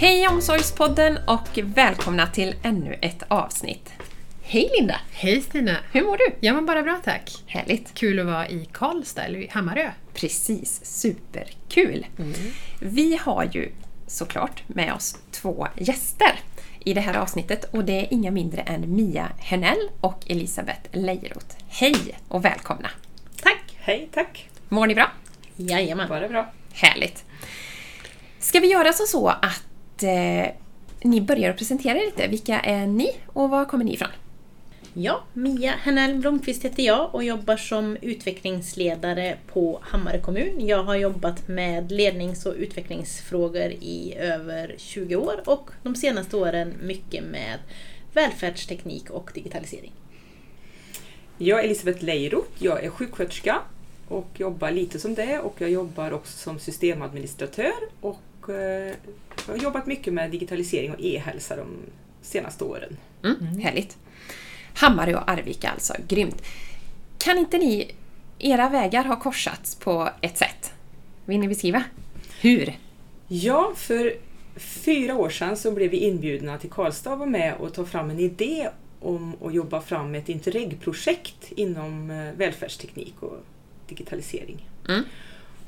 Hej Omsorgspodden och välkomna till ännu ett avsnitt. Hej Linda! Hej Stina! Hur mår du? Jag mår bara bra tack. Härligt! Kul att vara i Karlstad, eller i Hammarö. Precis, superkul! Vi har ju såklart med oss två gäster i det här avsnittet och det är inga mindre än Mia Hernell och Elisabeth Leijeroth. Hej och välkomna! Tack! Hej, tack! Mår ni bra? Jajamän. Bara bra. Härligt! Ska vi göra så, så att eh, ni börjar att presentera er lite. Vilka är ni och var kommer ni ifrån? Ja, Mia Hernell Blomqvist heter jag och jobbar som utvecklingsledare på Hammarö kommun. Jag har jobbat med lednings och utvecklingsfrågor i över 20 år och de senaste åren mycket med välfärdsteknik och digitalisering. Jag är Elisabeth Leiroth, jag är sjuksköterska och jobbar lite som det och jag jobbar också som systemadministratör och eh, jag har jobbat mycket med digitalisering och e-hälsa de senaste åren. Mm, Härligt. Hammarö och Arvika alltså, grymt. Kan inte ni, era vägar har korsats på ett sätt? Vill ni beskriva? Hur? Ja, för fyra år sedan så blev vi inbjudna till Karlstad och var med och ta fram en idé om att jobba fram ett Interreg-projekt inom eh, välfärdsteknik och digitalisering. Mm.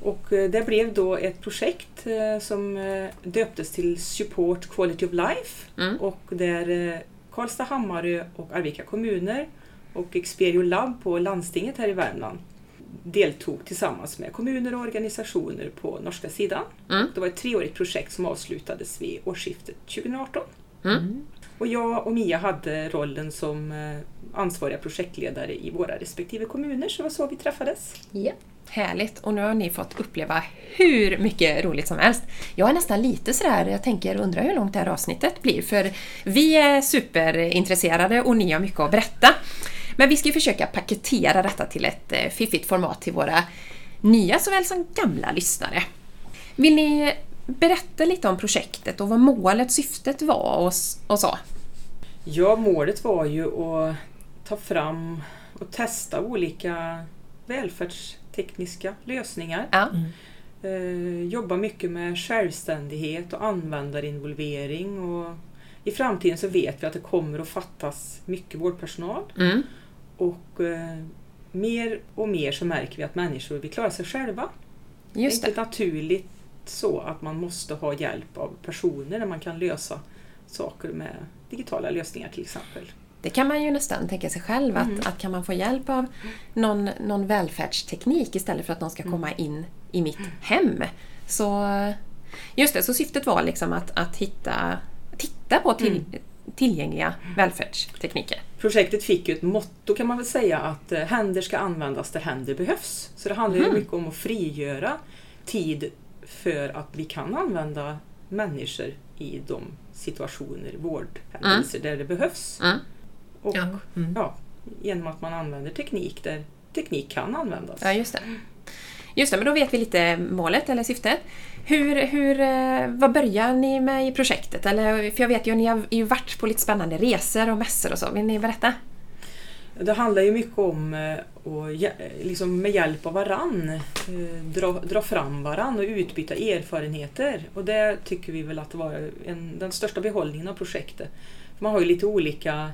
Och eh, det blev då ett projekt eh, som eh, döptes till Support Quality of Life Mm. och där Karlstad, Hammarö och Arvika kommuner och Experio Lab på landstinget här i Värmland deltog tillsammans med kommuner och organisationer på norska sidan. Mm. Det var ett treårigt projekt som avslutades vid årsskiftet 2018. Mm. Och jag och Mia hade rollen som ansvariga projektledare i våra respektive kommuner, så det var så vi träffades. Ja. Härligt! Och nu har ni fått uppleva hur mycket roligt som helst. Jag är nästan lite sådär, jag tänker undra hur långt det här avsnittet blir, för vi är superintresserade och ni har mycket att berätta. Men vi ska ju försöka paketera detta till ett eh, fiffigt format till våra nya såväl som gamla lyssnare. Vill ni berätta lite om projektet och vad målet, syftet var och, och så? Ja, målet var ju att ta fram och testa olika välfärds välfärdstekniska lösningar. Ja. Eh, jobba mycket med självständighet och användarinvolvering. Och I framtiden så vet vi att det kommer att fattas mycket vårdpersonal. Mm. Och eh, mer och mer så märker vi att människor vill klara sig själva. Just det är det. inte naturligt så att man måste ha hjälp av personer när man kan lösa saker med digitala lösningar till exempel. Det kan man ju nästan tänka sig själv, att, Mm. att kan man få hjälp av någon, någon välfärdsteknik istället för att någon ska komma in i mitt hem. Så just det, så syftet var liksom att, att hitta, titta på till, tillgängliga välfärdstekniker. Projektet fick ju ett motto kan man väl säga att eh, händer ska användas där händer behövs. Så det handlar ju Mhm. mycket om att frigöra tid för att vi kan använda människor i de situationer, vårdhändelser där det behövs. Och Ja. Mm. ja, genom att man använder teknik där teknik kan användas. Ja, just det. Just det, men då vet vi lite målet eller syftet. Hur, hur, eh, vad börjar ni med i projektet? Eller, för jag vet ju att ni har ju varit på lite spännande resor och mässor och så. Vill ni berätta? Det handlar ju mycket om eh, att hj- liksom med hjälp av varann eh, dra, dra fram varann och utbyta erfarenheter. Och det tycker vi väl att det var en, den största behållningen av projektet. För man har ju lite olika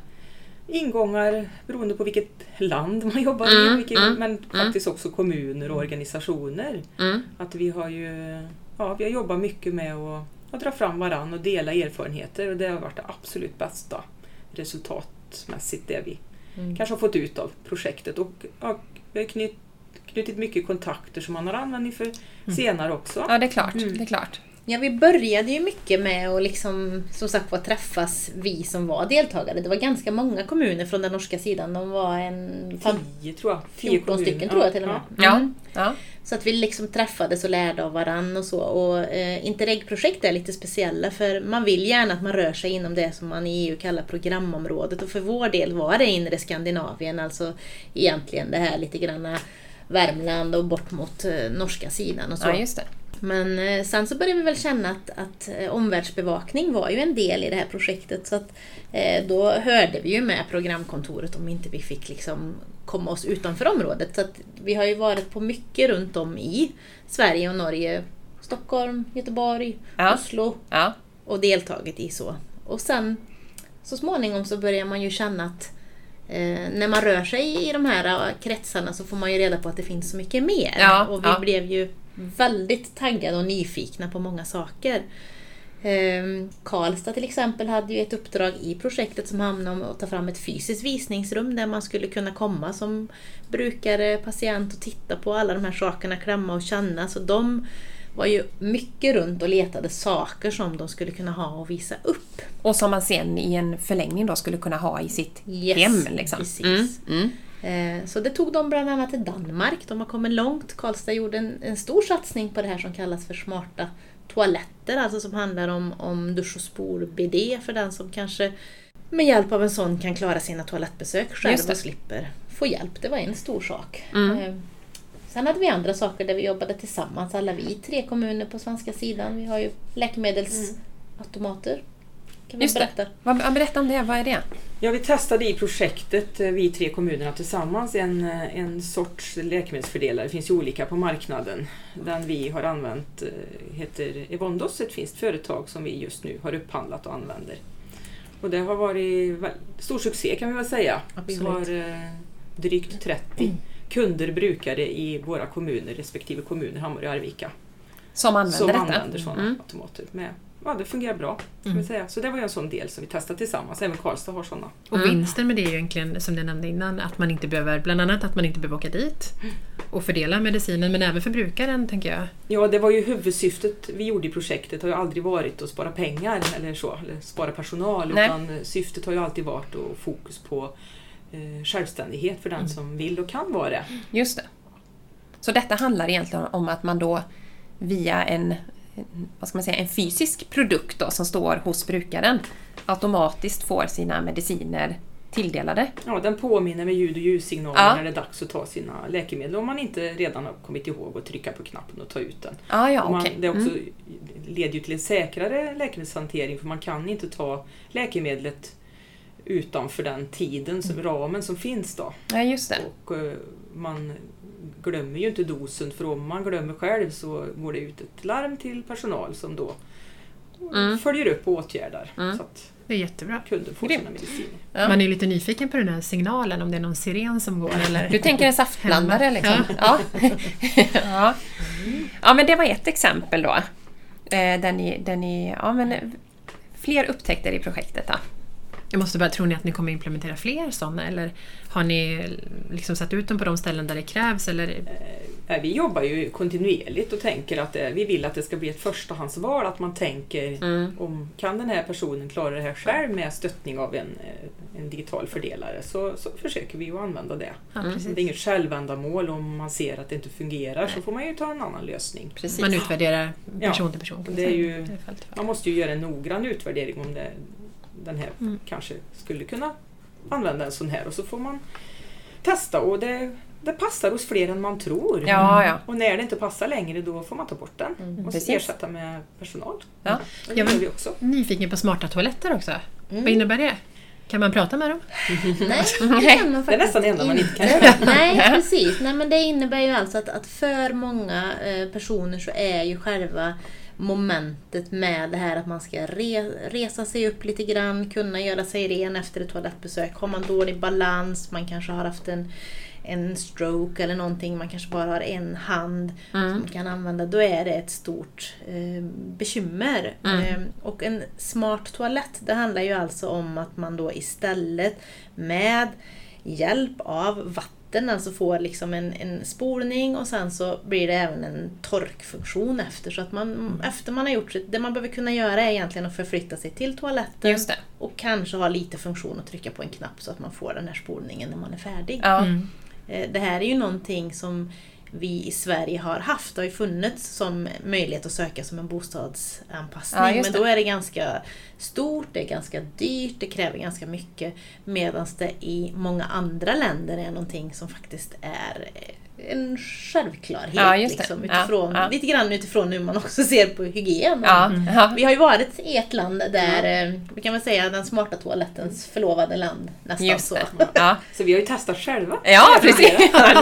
ingångar beroende på vilket land man jobbar i, Mm, vilket, mm, men faktiskt också kommuner och organisationer. Mm. Att vi har ju ja, vi har jobbat mycket med att, att dra fram varann och dela erfarenheter och det har varit det absolut bästa resultatmässigt det vi kanske har fått ut av projektet. Och ja, vi har knyt, knutit mycket kontakter som man har användning för senare också. Ja, det är klart. Mm. Det är klart. Ja, vi började ju mycket med att liksom, som sagt var träffas, vi som var deltagare. Det var ganska många kommuner från den norska sidan. De var en Tio tror jag. Tio 14 kommuner. stycken tror jag till och med. Ja. Ja. Mm. ja. Så att vi liksom träffades och lärde av varann och så. Och eh, Interreg-projekt är lite speciella för man vill gärna att man rör sig inom det som man i EU kallar programområdet. Och för vår del var det inre Skandinavien, alltså egentligen det här lite granna Värmland och bort mot eh, norska sidan och så. ja, just det. Men eh, sen så började vi väl känna att, att eh, omvärldsbevakning var ju en del i det här projektet. Så att, eh, då hörde vi ju med programkontoret om inte vi fick liksom komma oss utanför området. Så att vi har ju varit på mycket runt om i Sverige och Norge. Stockholm, Göteborg, Ja. Oslo. Ja. och deltagit i så. Och sen så småningom så börjar man ju känna att eh, när man rör sig i de här kretsarna så får man ju reda på att det finns så mycket mer. Ja, och vi ja. blev ju väldigt taggade och nyfikna på många saker. Ehm, Karlstad till exempel hade ju ett uppdrag i projektet som handlade om att ta fram ett fysiskt visningsrum där man skulle kunna komma som brukare, patient och titta på alla de här sakerna, klämma och känna. Så de var ju mycket runt och letade saker som de skulle kunna ha och visa upp. Och som man sen i en förlängning då skulle kunna ha i sitt Yes, hem. Liksom. precis. Mm, Eh, Så det tog de bland annat till Danmark. De har kommit långt. Karlstad gjorde en, en stor satsning på det här som kallas för smarta toaletter. Alltså som handlar om, om dusch och spol-BD för den som kanske med hjälp av en sån kan klara sina toalettbesök själv och slipper få hjälp. Det var en stor sak. Mm. Eh, Sen hade vi andra saker där vi jobbade tillsammans, alla vi tre kommuner på svenska sidan. Vi har ju läkemedelsautomater. Kan vi Just det. berätta? Vad, ja, berätta om det, vad är det? Ja, vi testade i projektet, eh, vi tre kommunerna tillsammans, en, eh, en sorts läkemedelsfördelare. Det finns ju olika på marknaden. Den vi har använt eh, heter Evondos, ett finskt företag som vi just nu har upphandlat och använder. Och det har varit stor succé kan vi väl säga. Absolut. Vi har drygt 30 kunder, brukare i våra kommuner, respektive kommuner, Hammarö och Arvika, Som använder som detta? använder sådana Mm. automater. Med, ja, det fungerar bra. Ska Mm. vi säga. Så det var ju en sån del som vi testade tillsammans. Även Karlstad har sådana. Och Mm. vinsten med det är ju egentligen, som jag nämnde innan, att man inte behöver, bland annat att man inte behöver åka dit och fördela medicinen, men även för brukaren, tänker jag. Ja, det var ju huvudsyftet vi gjorde i projektet har ju aldrig varit att spara pengar eller så, eller spara personal. Nej. Utan syftet har ju alltid varit att fokus på eh, självständighet för den Mm. som vill och kan vara det. Just det. Så detta handlar egentligen om att man då via en- vad ska man säga, en fysisk produkt då, som står hos brukaren automatiskt får sina mediciner tilldelade. Ja, den påminner med ljud och ljussignaler Ja. när det är dags att ta sina läkemedel om man inte redan har kommit ihåg att trycka på knappen och ta ut den. Ah, ja, man, okej. Det också Mm. leder ju till en säkrare läkemedelshantering för man kan inte ta läkemedlet utanför den tiden, som, ramen som finns då. Ja, just det. Och eh, man glömmer ju inte dosen för om man glömmer själv så går det ut ett larm till personal som då Mm. följer upp och åtgärdar Mm. så att Det är jättebra. kunden får Grymt. sina mediciner. Ja. Man är lite nyfiken på den här signalen, om det är någon siren som går eller... Du tänker en saftblandare liksom? Ja. ja. ja, men det var ett exempel då. Eh, Där ni, där ni, ja, men, fler upptäckter i projektet då? Jag måste bara, tror ni att ni kommer implementera fler sådana eller har ni liksom satt ut dem på de ställen där det krävs? Eller? Eh, Vi jobbar ju kontinuerligt och tänker att eh, vi vill att det ska bli ett förstahandsval. Att man tänker Mm. om kan den här personen klara det här själv med stöttning av en, eh, en digital fördelare så, så försöker vi ju använda det. Ja, Mm. Det är inget självändamål om man ser att det inte fungerar så får man ju ta en annan lösning. Precis. Man utvärderar Ja, person till person. ju-. Man måste ju göra en noggrann utvärdering om det, den här Mm. kanske skulle kunna använda en sån här och så får man testa och det, det passar hos fler än man tror. Ja, ja. Och när det inte passar längre då får man ta bort den Mm. och Precis. ersätta med personal. Ja. Och det Ja, men- gör vi också. Nyfiken på smarta toaletter också. Mm. Vad innebär det? Kan man prata med dem? Nej, det kan man Det är nästan det enda man inte kan göra. Nej, precis. Nej, men det innebär ju alltså att, att för många eh, personer så är ju själva momentet med det här att man ska re, resa sig upp lite grann, kunna göra sig ren efter ett toalettbesök. Har man dålig balans, man kanske har haft en, en stroke eller någonting, man kanske bara har en hand som Mm. man kan använda, då är det ett stort eh, bekymmer. Mm. Eh, och en smart toalett, det handlar ju alltså om att man då istället med hjälp av vatten, alltså får liksom en, en spolning och sen så blir det även en torkfunktion efter. Så att man, efter man har gjort sitt, det man behöver kunna göra är egentligen att förflytta sig till toaletten Just det. och kanske ha lite funktion att trycka på en knapp så att man får den här spolningen när man är färdig. Ja. Mm. Eh, Det här är ju någonting som vi i Sverige har haft. Det har ju funnits som möjlighet att söka som en bostadsanpassning. Ja, men då är det ganska stort, det är ganska dyrt, det kräver ganska mycket. Medan det i många andra länder är någonting som faktiskt är en självklarhet. Ja, just det. liksom, Ja, utifrån, ja. Lite grann utifrån hur man också ser på hygien. Ja, ja. Vi har ju varit i ett land där, eh, vi kan väl säga den smarta toalettens förlovade land. Nästan Just så. Ja, Så vi har ju testat själva. ja precis.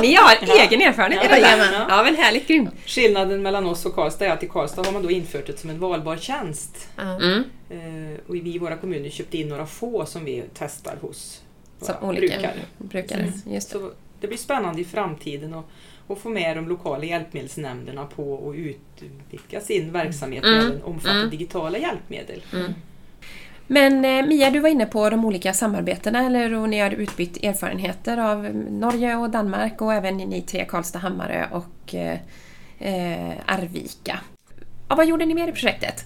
Ni har egen erfarenhet i detta. Ja, men härligt grymt. Skillnaden mellan oss och Karlstad är att i Karlstad har man då infört det som en valbar tjänst. Ja. Mm. Eh, och vi i våra kommuner köpte in några få som vi testar hos Som olika brukare. brukare. Just det. Så det blir spännande i framtiden att, att få med de lokala hjälpmedelsnämnderna på att utvidga sin verksamhet Mm. med även omfatta Mm. digitala hjälpmedel. Men eh, Mia, du var inne på de olika samarbetena, eller och ni har utbytt erfarenheter av Norge och Danmark och även ni tre, Karlstad, Hammarö och eh, eh, Arvika. Ja, vad gjorde ni mer i projektet?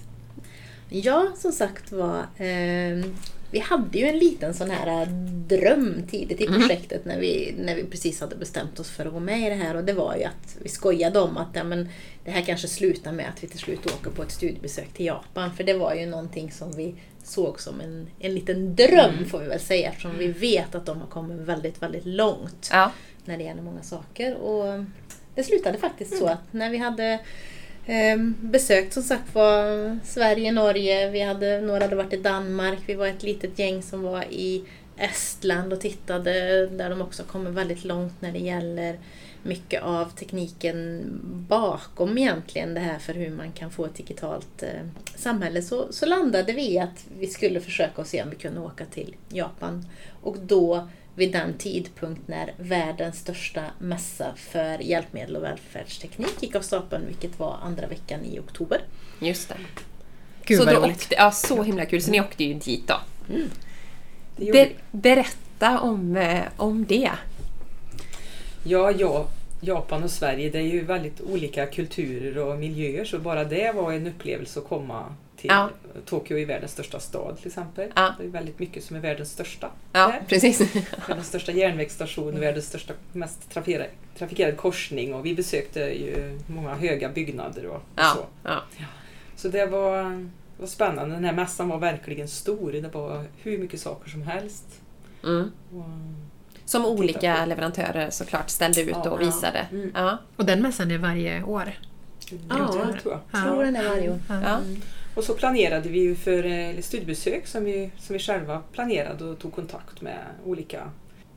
Ja, som sagt var. Eh, vi hade ju en liten sån här dröm tidigt i projektet när, vi, när vi precis hade bestämt oss för att gå med i det här. Och det var ju att vi skojade om att ja, men, det här kanske slutar med att vi till slut åker på ett studiebesök till Japan. För det var ju någonting som vi såg som en, en liten dröm får vi väl säga eftersom vi vet att de har kommit väldigt, väldigt långt Ja, när det gäller många saker. Och det slutade faktiskt så att när vi hade Ehm, besökt som sagt var Sverige, Norge, vi hade, några hade varit i Danmark, vi var ett litet gäng som var i Estland och tittade där de också kommer väldigt långt när det gäller mycket av tekniken bakom egentligen det här för hur man kan få ett digitalt eh, samhälle. Så, så landade vi i att vi skulle försöka och se om vi kunde åka till Japan. Och då vid den tidpunkt när världens största mässa för hjälpmedel och välfärdsteknik gick av stapeln, vilket var andra veckan i oktober. just det. Gud så vad roligt. åkte, ja, så himla kul, så ni åkte ju dit då. Gjorde Ber, berätta om, eh, om det. Ja, ja, Japan och Sverige det är ju väldigt olika kulturer och miljöer så bara det var en upplevelse att komma till Ja. Tokyo är världens största stad till exempel. Ja. Det är väldigt mycket som är världens största. Ja, där. precis. Världens största järnvägsstation och världens största, mest trafikerade, trafikerade korsning och vi besökte ju många höga byggnader och, och Ja, så. ja. Så det var, var spännande. Den här mässan var verkligen stor. Det var hur mycket saker som helst. Mm. Och, Som olika leverantörer såklart ställde ut Ja, och visade. Mm. Ja. Och den mässan är varje år. Ja. tror jag. Jag tror den är varje år. Och så planerade vi ju för eh, studiebesök som vi, som vi själva planerade och tog kontakt med olika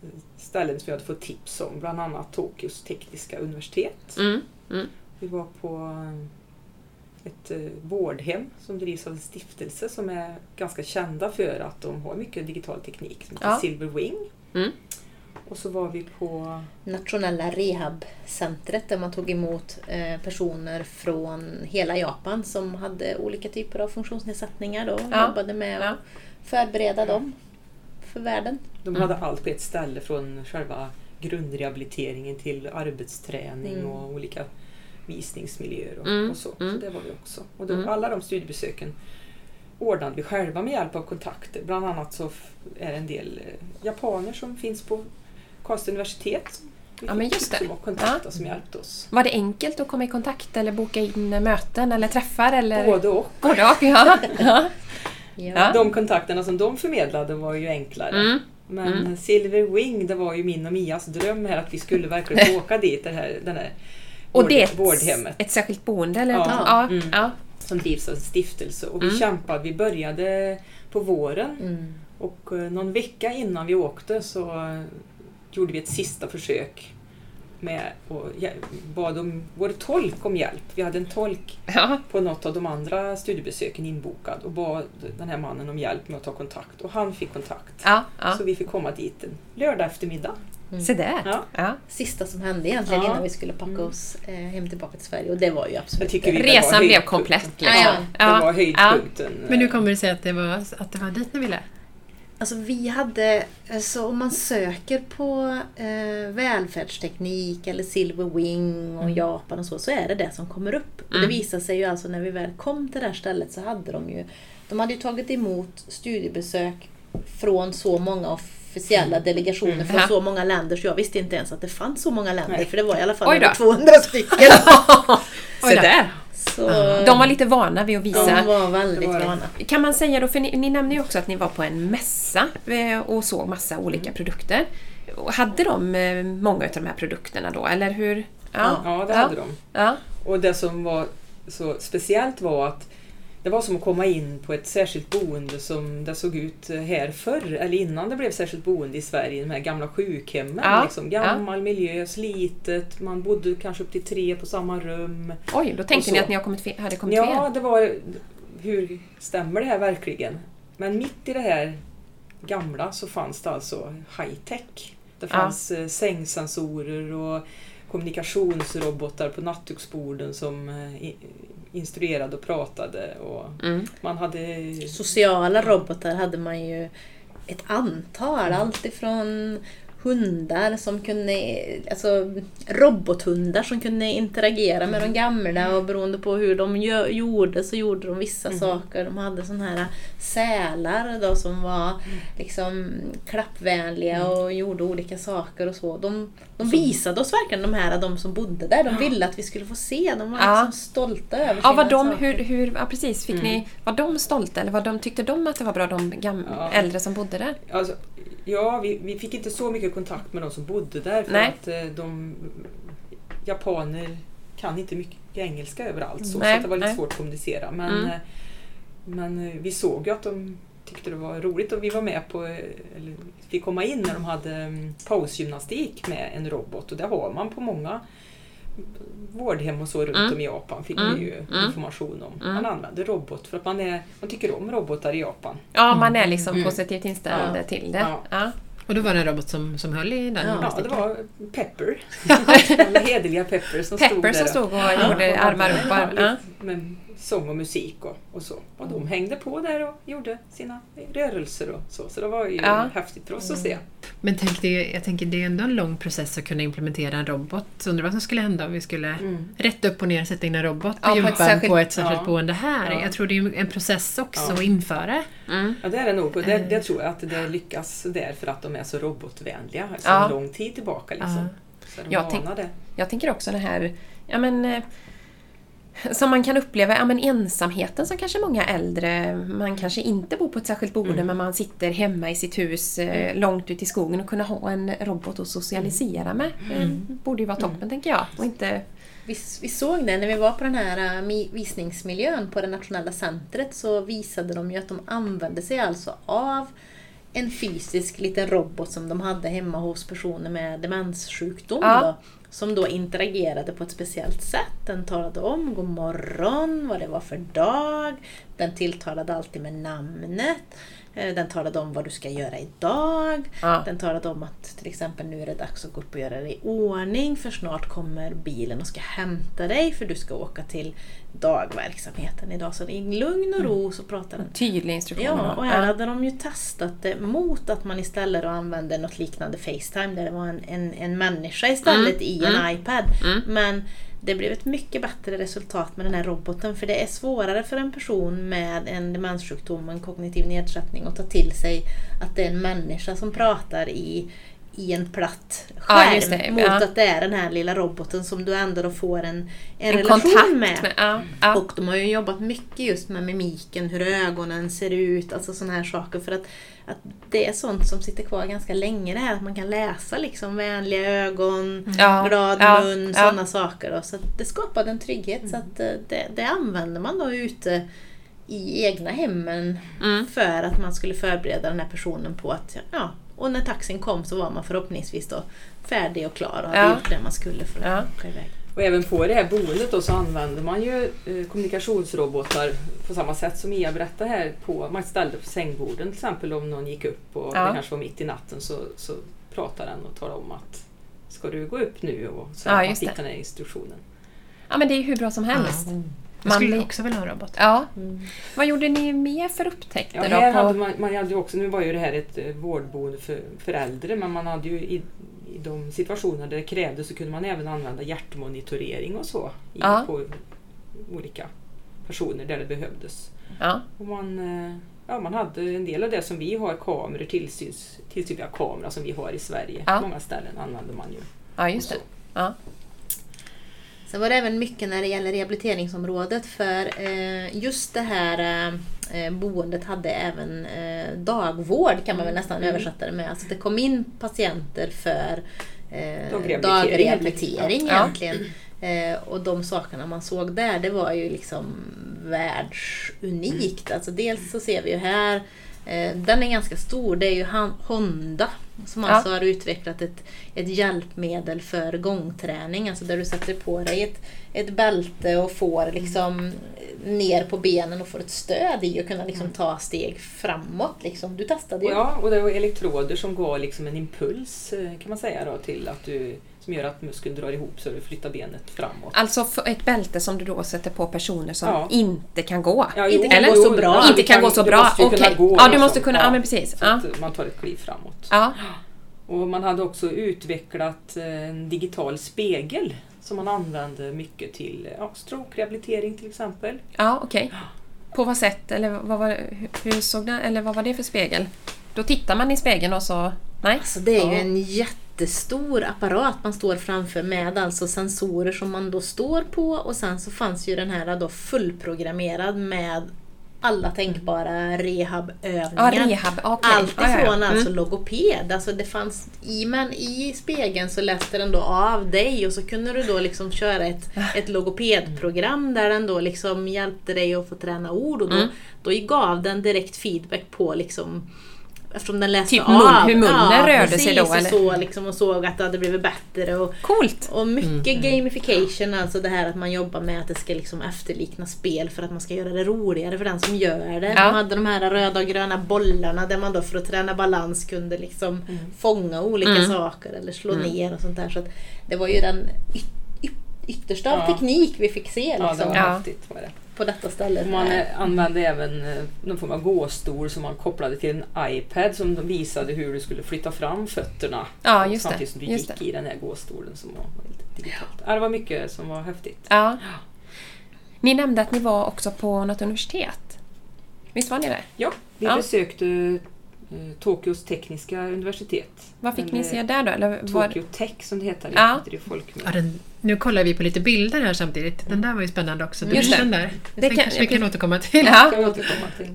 eh, ställen som vi hade fått tips om. Bland annat Tokyos tekniska universitet. Mm. Mm. Vi var på eh, ett vårdhem som drivs av en stiftelse som är ganska kända för att de har mycket digital teknik som heter Ja. Silver Wing. Mm. Och så var vi på Nationella rehabcentret där man tog emot eh, personer från hela Japan som hade olika typer av funktionsnedsättningar och Ja. jobbade med Ja. att förbereda dem för världen. De Mm. hade allt på ett ställe från själva grundrehabiliteringen till arbetsträning Mm. och olika visningsmiljöer och, Mm, och så. mm. Så det var vi också. Och då, Mm. alla de studiebesöken ordnade vi själva med hjälp av kontakter. Bland annat så är det en del eh, japaner som finns på Karlstad universitet. Vi Ja, men just det. om att kontakta som hjälpte oss. Var det enkelt att komma i kontakt eller boka in möten eller träffar? Eller? Både och. Både och, ja. ja. Ja. Ja. De kontakterna som de förmedlade var ju enklare. Mm. Men Mm. Silver Wing, det var ju min och Mias dröm här att vi skulle verkligen åka dit, det här, den här Och vård, det är ett, vårdhemmet ett särskilt boende? Eller? Ja. Ja. Mm. Ja. som drivs av en stiftelse. Och vi Mm. kämpade, vi började på våren Mm. och eh, någon vecka innan vi åkte så gjorde vi ett sista försök med och bad om vår tolk om hjälp. Vi hade en tolk Ja. på något av de andra studiebesöken inbokad och bad den här mannen om hjälp med att ta kontakt. Och han fick kontakt. Ja. ja. Så vi fick komma dit en lördag eftermiddag. Se där. Ja. Ja. Sista som hände egentligen Ja. innan vi skulle packa Mm. oss eh, hem tillbaka till Sverige och det var ju absolut Jag Resan blev komplett. Ja, Liksom. ja. Det var höjdpunkten. Men hur kommer det sig att det var, att det var dit ni ville? Alltså vi hade, alltså om man söker på eh, välfärdsteknik eller Silver Wing och Japan och så, så är det det som kommer upp. Och det Mm. visar sig ju alltså när vi väl kom till det här stället så hade de ju, de hade ju tagit emot studiebesök från så många officiella delegationer Mm. från så många länder så jag visste inte ens att det fanns så många länder Nej. för det var i alla fall Oj då. över 200 stycken. Se där. Så De var lite vana vid att visa. de var väldigt var vana. Kan man säga då, för ni, ni nämnde ju också att ni var på en mässa eh, och såg massa olika Mm. produkter. Hade de eh, många av de här produkterna då, eller hur? Ja. Ja, det hade de. Ja. Och det som var så speciellt var att det var som att komma in på ett särskilt boende som det såg ut här förr, eller innan det blev särskilt boende i Sverige, de här gamla sjukhemmen. Ja, Liksom. Gammal miljö, slitet, man bodde kanske upp till tre på samma rum. Oj, då tänkte ni att ni har kommit fe- hade kommit Ja, fel? det var... Hur stämmer det här verkligen? Men mitt i det här gamla så fanns det alltså high-tech. Det Ja. fanns eh, sängsensorer och kommunikationsrobotar på nattduksborden som eh, instruerade och pratade. Och Mm. man hade... Sociala robotar hade man ju ett antal. Allt ifrån hundar som kunde, alltså robothundar som kunde interagera med de gamla och beroende på hur de gö- gjorde så gjorde de vissa Mm. saker. De hade såna här sälar då som var liksom klappvänliga och gjorde olika saker och så. De, de visade oss verkligen de här, de som bodde där. De ville att vi skulle få se. De var Ja. liksom stolta över Ja, var de, saker. hur, hur, ja precis, fick ni, var de stolta eller var de, tyckte de att det var bra de gam, Ja. äldre som bodde där? Alltså, ja, vi, vi fick inte så mycket kontakt med de som bodde där för Nej. att eh, de japaner kan inte mycket engelska överallt så, Nej, så att det var lite nej. svårt att kommunicera. Men, Mm. eh, men eh, vi såg ju att de tyckte det var roligt och vi var med på, eller fick komma in när de hade mm, pausgymnastik med en robot och det har man på många vårdhem och så runt Mm. om i Japan fick Mm. vi ju Mm. information om. Mm. Man använder robot för att man, är, man tycker om robotar i Japan. Ja, man är liksom Mm. positivt inställd Ja. till det. Ja. Ja. Och då var det en robot som, som höll i den Ja, Ja, det var Pepper. Gamla hederliga Pepper som stod Pepper där. som stod och gjorde armar upp. Ja. Med sång och musik och, och så. Och de hängde på där och gjorde sina rörelser och så. Så det var ju Ja. häftigt för oss att se. Men tänk det, jag tänker det är ändå en lång process att kunna implementera en robot. Så undrar vad som skulle hända om vi skulle Mm. rätt upp och ner sätta in en robot på Ja, på ett särskilt- på ett särskilt Ja. boende här. Ja. Jag tror det är en process också Ja. att införa. Mm. Ja, det är det nog. Och det, Eh. det tror jag att det lyckas där för att de är så robotvänliga sedan Ja. lång tid tillbaka. Liksom. Ja. Så de Jag tänk-. Jag tänker också det här, ja men eh, som man kan uppleva, ja men ensamheten som kanske många äldre, man kanske inte bor på ett särskilt boende Mm. men man sitter hemma i sitt hus eh, långt ut i skogen och kunna ha en robot att socialisera med. Eh, borde ju vara toppen tänker jag. Och inte, Vi, vi såg det när vi var på den här mi- visningsmiljön på det nationella centret så visade de ju att de använde sig alltså av en fysisk liten robot som de hade hemma hos personer med demenssjukdom. Ja. Då, som då interagerade på ett speciellt sätt. Den talade om god morgon, vad det var för dag. Den tilltalade alltid med namnet. Eh, Den talade om vad du ska göra idag. ja. Den talade om att till exempel nu är det dags att gå upp och göra dig i ordning för snart kommer bilen och ska hämta dig för du ska åka till dagverksamheten idag. Så i lugn och ro så pratar den. Tydlig instruktion. Ja, och här hade de ju testat det mot att man istället använde något liknande Facetime där det var en, en, en människa istället i en mm. iPad. Mm. Men det blev ett mycket bättre resultat med den här roboten för det är svårare för en person med en demenssjukdom och en kognitiv nedsättning att ta till sig att det är en människa som pratar i, i en platt Ja, skärm det, mot ja. att det är den här lilla roboten som du ändå då får en, en, en relation kontakt med. med. Ja, ja. Och de har ju jobbat mycket just med mimiken, hur ögonen ser ut, alltså sådana här saker. För att, att det är sånt som sitter kvar ganska länge det här, att man kan läsa liksom vänliga ögon, Ja, glad ja, mun, ja. sådana saker. Då. Så det skapade en trygghet. Så att eh, det, det använder man då ute i egna hemmen Mm. för att man skulle förbereda den här personen på att, ja, och när taxin kom så var man förhoppningsvis då färdig och klar och hade Ja. gjort det man skulle för att Ja. åka iväg. Och även på det här boendet då så använder man ju eh, kommunikationsrobotar på samma sätt som Mia berättade här. På, man ställde på sängborden till exempel om någon gick upp och Ja. det kanske var mitt i natten så, så pratar den och talar om att ska du gå upp nu? Och så Ja, man just fick det. den här instruktionen. ja, men det är hur bra som helst. Jag Man skulle också vilja ha en robot. Ja. Mm. Vad gjorde ni mer för upptäckter Ja, På, hade man, man hade ju också, nu var ju det här ett eh, vårdboende för, för äldre men man hade ju i, i de situationer där det krävdes så kunde man även använda hjärtmonitorering och så i, Ja. på olika personer där det behövdes. ja. Och man, eh, ja, man hade en del av det som vi har, kameror, tillsyns, tillsynliga kameror som vi har i Sverige. Ja. Många ställen använder man ju. ja, just det. Ja. Sen var det även mycket när det gäller rehabiliteringsområdet för eh, just det här eh, boendet hade även eh, dagvård kan man väl nästan Mm. översätta det med. Alltså det kom in patienter för eh, Dagrehabilitering, dagrehabilitering Ja. egentligen. Och de sakerna man såg där, det var ju liksom världsunikt. Alltså dels så ser vi ju här, den är ganska stor, det är ju Honda som Ja. alltså har utvecklat ett, ett hjälpmedel för gångträning. Alltså där du sätter på dig ett, ett bälte och får liksom ner på benen och får ett stöd i att kunna liksom ta steg framåt. Liksom. Du testade ju. Ja, och det var elektroder som gav liksom en impuls eh, kan man säga då, till att du, som gör att muskeln drar ihop så du flyttar benet framåt. Alltså för ett bälte som du då sätter på personer som Ja. inte kan gå. Ja, Inte kan Eller? gå så bra. Inte kan gå så du bra, måste ju kunna okej. gå Ja, du måste kunna- ja, men precis. Så Ja. att man tar ett kliv framåt. Ja, Och man hade också utvecklat eh, en digital spegel som man använde mycket till ja, stroke-rehabilitering till exempel. ja okej. På vad sätt? Eller vad var, hur- hur såg det, eller vad var det för spegel? Då tittar man i spegeln och så... Nej? Alltså det är ju Ja. en jättestor apparat man står framför med alltså sensorer som man då står på och sen så fanns ju den här då fullprogrammerad med alla tänkbara rehabövningar. Ja, rehab. Okej. Allt Ja, ja, ja. ifrån alltså Mm. logoped, alltså det fanns i, men i spegeln så läste den då av dig och så kunde du då liksom köra ett, ett logopedprogram där den då liksom hjälpte dig att få träna ord och då, Mm. då gav den direkt feedback på liksom Eftersom den läste Typ av. mun- hur munnen rörde precis, sig då, och eller? Så liksom, och såg att det hade blivit bättre. Och, Coolt! och mycket gamification, alltså det här att man jobbar med att det ska liksom efterlikna spel för att man ska göra det roligare för den som gör det. Ja. De hade de här röda och gröna bollarna där man då för att träna balans kunde liksom fånga olika Mm. saker eller slå ner och sånt där. Så att det var ju den yt, yt, yttersta av Ja. teknik vi fick se Ja, det liksom, var Ja. häftigt. Var det. På detta stället. Man använde även eh, någon form av gåstol som man kopplade till en iPad som de visade hur du skulle flytta fram fötterna. Ja, just samtidigt som du Just gick det. i den här gåstolen som var lite digitalt. Ja, det var mycket som var häftigt. Ja. Ni nämnde att ni var också på något universitet. Visst var ni det? Ja, vi Ja. besökte eh, Tokyos tekniska universitet. Vad fick Eller ni se där då? Eller var... Tokyo Tech som det heter, Ja. heter det i folkmun. Ja, den, nu kollar vi på lite bilder här samtidigt. Den där var ju spännande också. Just. Den där. Det Det kan- kanske vi kan återkomma till. Ja. jag återkomma till.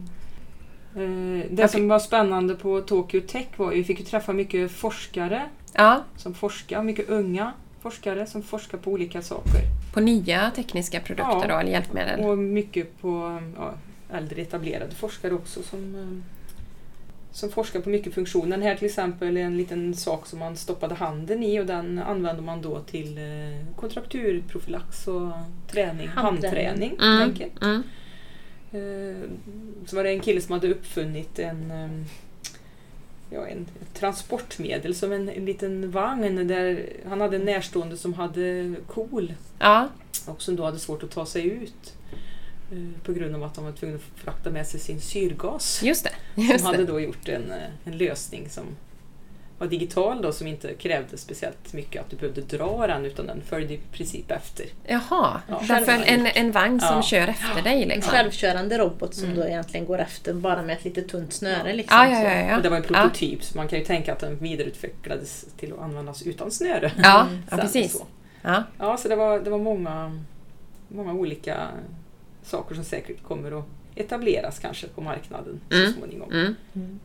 Eh, Det som var spännande på Tokyo Tech var ju vi fick ju träffa mycket forskare ja, som forskar, mycket unga forskare som forskar på olika saker. på nya tekniska produkter Ja. då, eller hjälpmedel. Och mycket på ja, äldre etablerade forskare också som, eh, som forskar på mycket funktioner. Här till exempel är en liten sak som man stoppade handen i och den använder man då till eh, kontrakturprofylax och träning, Handträning. handträning. Mm, Så var det en kille som hade uppfunnit en, eh, ja, en ett transportmedel som en, en liten vagn där han hade en närstående som hade KOL Ja, och som då hade svårt att ta sig ut på grund av att de var tvungna att frakta med sig sin syrgas. just det. De Just hade det. då gjort en, eh, en lösning som var digital då som inte krävde speciellt mycket att du behövde dra den utan den följde i princip efter. Jaha, Ja, därför en, en vagn som Ja. kör efter dig En liksom. självkörande robot som Mm. då egentligen går efter bara med ett litet tunt snöre. Liksom, Ja, ja, ja. ja. Och det var en prototyp så man kan ju tänka att den vidareutvecklades till att användas utan snöre. Ja, Mm. ja precis. så. Ja. Ja, så det var, det var många, många olika saker som säkert kommer att etableras kanske på marknaden Mm. så småningom. Mm.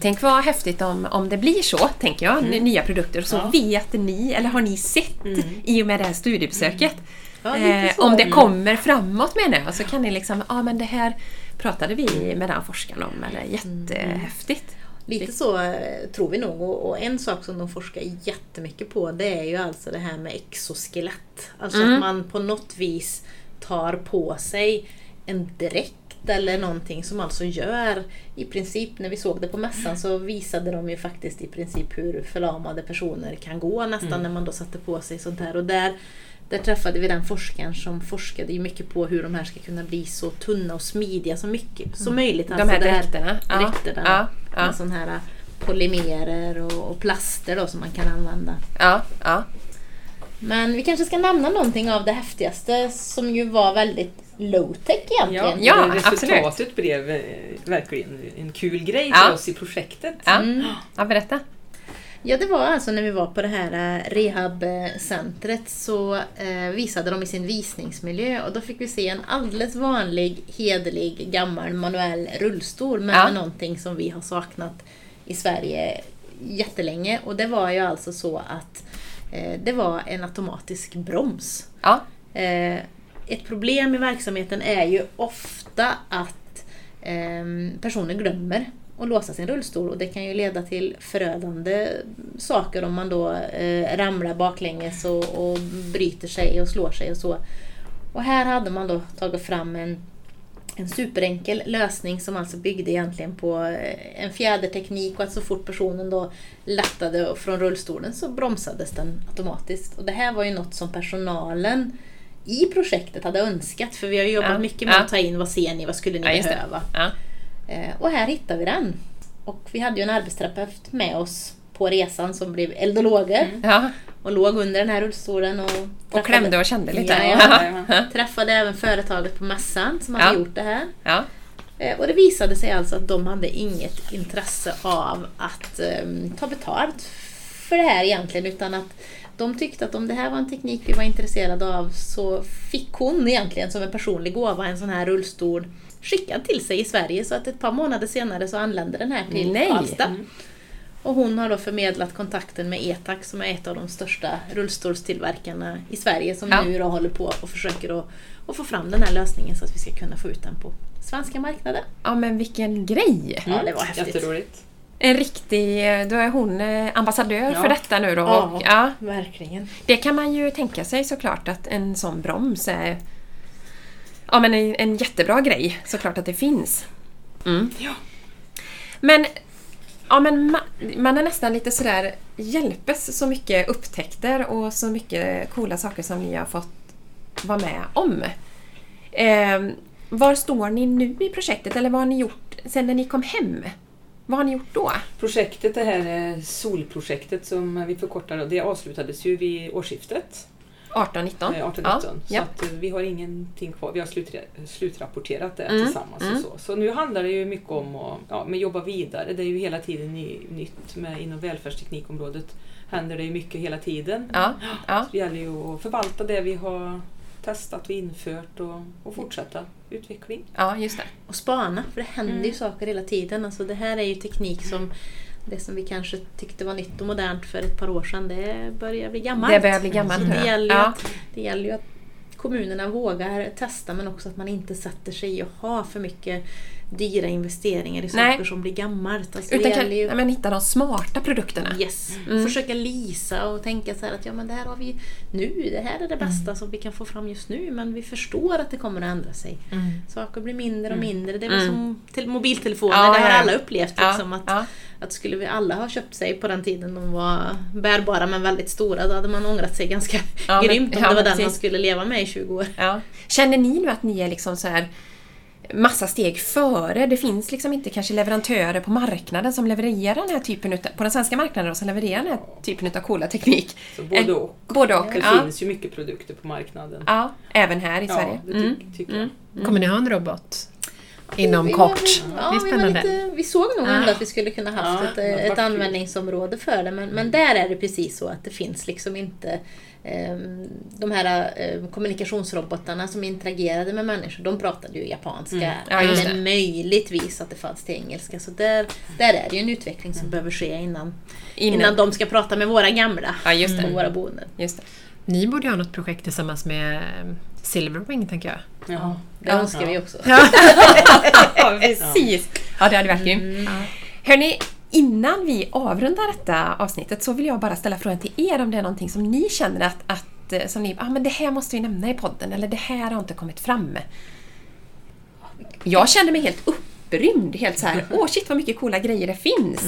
Tänk vad häftigt om, om det blir så, tänker jag, Mm. nya produkter. Så Ja. vet ni, eller har ni sett Mm. i och med det här studiebesöket, Ja, lite eh, om det Mm. kommer framåt menar jag, så kan ni liksom, ja ah, men det här pratade vi med den forskaren om, eller jättehäftigt. Lite så eh, tror vi nog. Och, och en sak som de forskar jättemycket på det är ju alltså det här med exoskelett. Alltså Mm. att man på något vis tar på sig en dräkt eller någonting som alltså gör i princip, när vi såg det på mässan så visade de ju faktiskt i princip hur förlamade personer kan gå nästan Mm. när man då satte på sig sånt här. Och där, där träffade vi den forskaren som forskade mycket på hur de här ska kunna bli så tunna och smidiga som mycket som möjligt. De här det dräkterna. Ja. dräkterna Ja, ja, med sådana här polymerer och, och plaster då som man kan använda. ja, ja. Men vi kanske ska nämna någonting av det häftigaste som ju var väldigt low-tech egentligen. Ja, det resultatet absolut. blev eh, verkligen en kul grej Ja. för oss i projektet. Ja. Mm. ja berätta. Ja, det var alltså när vi var på det här eh, rehabcentret så eh, visade de i sin visningsmiljö och då fick vi se en alldeles vanlig, hederlig, gammal manuell rullstol med Ja. någonting som vi har saknat i Sverige jättelänge. Och det var ju alltså så att det var en automatisk broms. Ja, Eh, ett problem i verksamheten är ju ofta att ehm, personer glömmer att låsa sin rullstol och det kan ju leda till förödande saker om man då eh, ramlar baklänges och, och bryter sig och slår sig och så. Och här hade man då tagit fram en, en superenkel lösning som alltså byggde egentligen på eh, en fjäderteknik och att så fort personen då lättade från rullstolen så bromsades den automatiskt. Och det här var ju något som personalen i projektet hade önskat för vi har jobbat Ja, mycket med ja. att ta in vad ser ni, vad skulle ni ja behöva? Eh, Och här hittade vi den. Och vi hade ju en arbetsterapeut med oss på resan som blev eldologer Ja. och låg under den här rullstolen och, Och klämde och kände lite. Ja, Jajamän. Träffade även företaget på mässan som Ja. hade gjort det här. Ja. Eh, Och det visade sig alltså att de hade inget intresse av att ehm, ta betalt för det här egentligen utan att de tyckte att om det här var en teknik vi var intresserade av så fick hon egentligen som en personlig gåva en sån här rullstol skickad till sig i Sverige så att ett par månader senare så anlände den här till Nej. Karlstad. Och hon har då förmedlat kontakten med ETAC som är ett av de största rullstolstillverkarna i Sverige som Ja. nu då håller på och försöker att, att få fram den här lösningen så att vi ska kunna få ut den på svenska marknaden. ja, men vilken grej! Ja, det var häftigt. Jätteroligt. En riktig, då är hon eh, ambassadör Ja. för detta nu då. Ja. Och, ja, Verkligen. det kan man ju tänka sig såklart att en sån broms är ja, men en, en jättebra grej. Såklart att det finns. Mm. Ja. Men, ja, men man, man är nästan lite sådär hjälpes så mycket upptäckter och så mycket coola saker som ni har fått vara med om. Eh, var står ni nu i projektet eller vad har ni gjort sen när ni kom hem? Vad har ni gjort då? Projektet, det här eh, solprojektet som vi förkortar, det avslutades ju vid årsskiftet. 18-19? eh, 18-19. Ja, Så ja. att eh, vi har ingenting kvar. Vi har slutre- slutrapporterat det Mm, tillsammans. mm. Och så. så nu handlar det ju mycket om att ja, men jobba vidare. Det är ju hela tiden ny, nytt med, inom välfärdsteknikområdet. händer det ju mycket hela tiden. Ja, ja. Så det gäller ju att förvalta det vi har testat och infört och, och fortsätta utveckling. ja, just det. Och spana, för det händer ju Mm. saker hela tiden. Alltså det här är ju teknik som det som vi kanske tyckte var nytt och modernt för ett par år sedan, det börjar bli gammalt. Det börjar bli gammalt nu. det, gäller Ja. att, det gäller ju att kommunerna vågar testa men också att man inte sätter sig i att ha för mycket dyra investeringar i Nej. saker som blir gammalt. Alltså Utan kan, ju ja, men hitta de smarta produkterna. Yes. Mm. Försöka lisa och tänka så att ja, men det här har vi nu. Det här är det bästa Mm. som vi kan få fram just nu. Men vi förstår att det kommer att ändra sig. Saker blir mindre och mindre. Det är väl Mm. som till mobiltelefoner. Ja, det har ja. alla upplevt. Liksom, att, ja. att skulle vi alla ha köpt sig på den tiden de var bärbara men väldigt stora. Då hade man ångrat sig ganska Ja, grymt om det var den man precis. skulle leva med i 20 år. Känner ni nu att ni är liksom så här massa steg före? Det finns liksom inte kanske leverantörer på marknaden som levererar den här typen utav, på den svenska marknaden då, som levererar den här typen av coola teknik. Så både Eh, och. Både och. Det Ja. finns ju mycket produkter på marknaden. ja, även här i Sverige. Ja, det ty- Mm. tycker jag. Kommer ni ha en robot? Inom Vi- kort. Ja, det är vi, spännande. lite, vi såg nog ändå att vi skulle kunna haft Ja, ett, eh, ett användningsområde för det. Men, men där är det precis så att det finns liksom inte ehm, de här eh, kommunikationsrobotarna som interagerade med människor, de pratade ju japanska. Mm. Ja, eller det. möjligtvis att det fanns till engelska. Så där, där är det ju en utveckling som behöver ske innan, Innan. innan de ska prata med våra gamla Ja, just på våra boenden. Just det. Ni borde ha något projekt tillsammans med Silverwing, tänker jag. Ja. Det Ja. önskar vi också. Ja, precis! Ja, det hade varit grymt. Hörni, innan vi avrundar detta avsnittet så vill jag bara ställa frågan till er om det är någonting som ni känner att, att eh, som ni, ah, men det här måste vi nämna i podden eller det här har inte kommit fram. Jag kände mig helt upprymd, helt så här, åh shit vad mycket coola grejer det finns.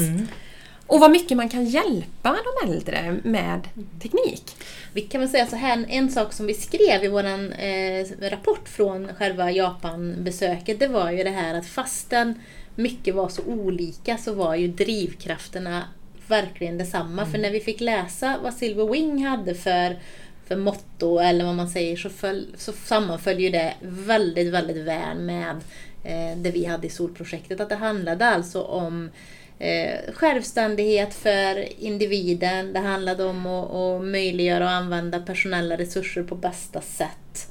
Och vad mycket man kan hjälpa de äldre med teknik. Vi kan väl säga så här, en- sak som vi skrev i vår eh, rapport från själva Japan-besöket, det var ju det här att fastän mycket var så olika så var ju drivkrafterna verkligen detsamma. För när vi fick läsa vad Silver Wing hade för, för motto, eller vad man säger, så, föll, så sammanföll ju det väldigt, väldigt väl med eh, det vi hade i solprojektet. Att det handlade alltså om eh, självständighet för individen. Det handlade om att, att möjliggöra och använda personella resurser på bästa sätt.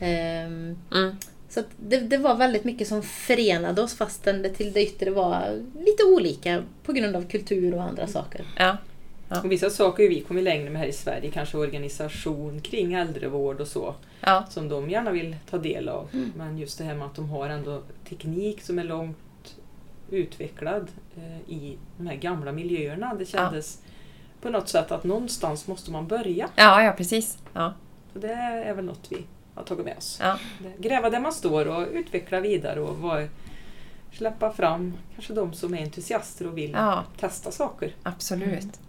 Ehm, Mm. så att det, det var väldigt mycket som förenade oss fastän det till det yttre var lite olika på grund av kultur och andra saker. Ja. Och vissa saker har vi kommit längre med här i Sverige, kanske organisation kring äldrevård och så, Ja. som de gärna vill ta del av. Men just det här med att de har ändå teknik som är långt utvecklad eh, i de här gamla miljöerna. Det kändes på något sätt att någonstans måste man börja. Ja, ja precis. Ja. Så det är väl något vi har tagit med oss. Ja. Gräva där man står och utveckla vidare och vara, släppa fram kanske de som är entusiaster och vill Ja. testa saker. Absolut.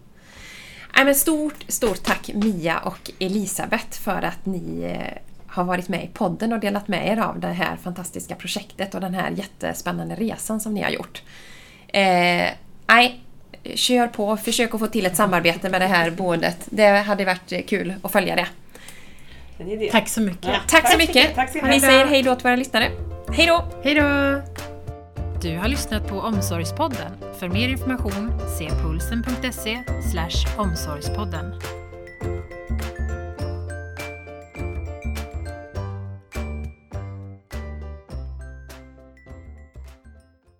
Nej, men stort, stort tack Mia och Elisabeth för att ni eh, har varit med i podden och delat med er av det här fantastiska projektet och den här jättespännande resan som ni har gjort. Eh, nej, kör på, försök att få till ett samarbete med det här boendet. Det hade varit kul att följa det. Tack så mycket. Ja. Tack så Tack så mycket! Tack så mycket. säger hej då till våra lyssnare. Hej då! Hej då! Du har lyssnat på Omsorgspodden. För mer information se pulsen.se omsorgspodden.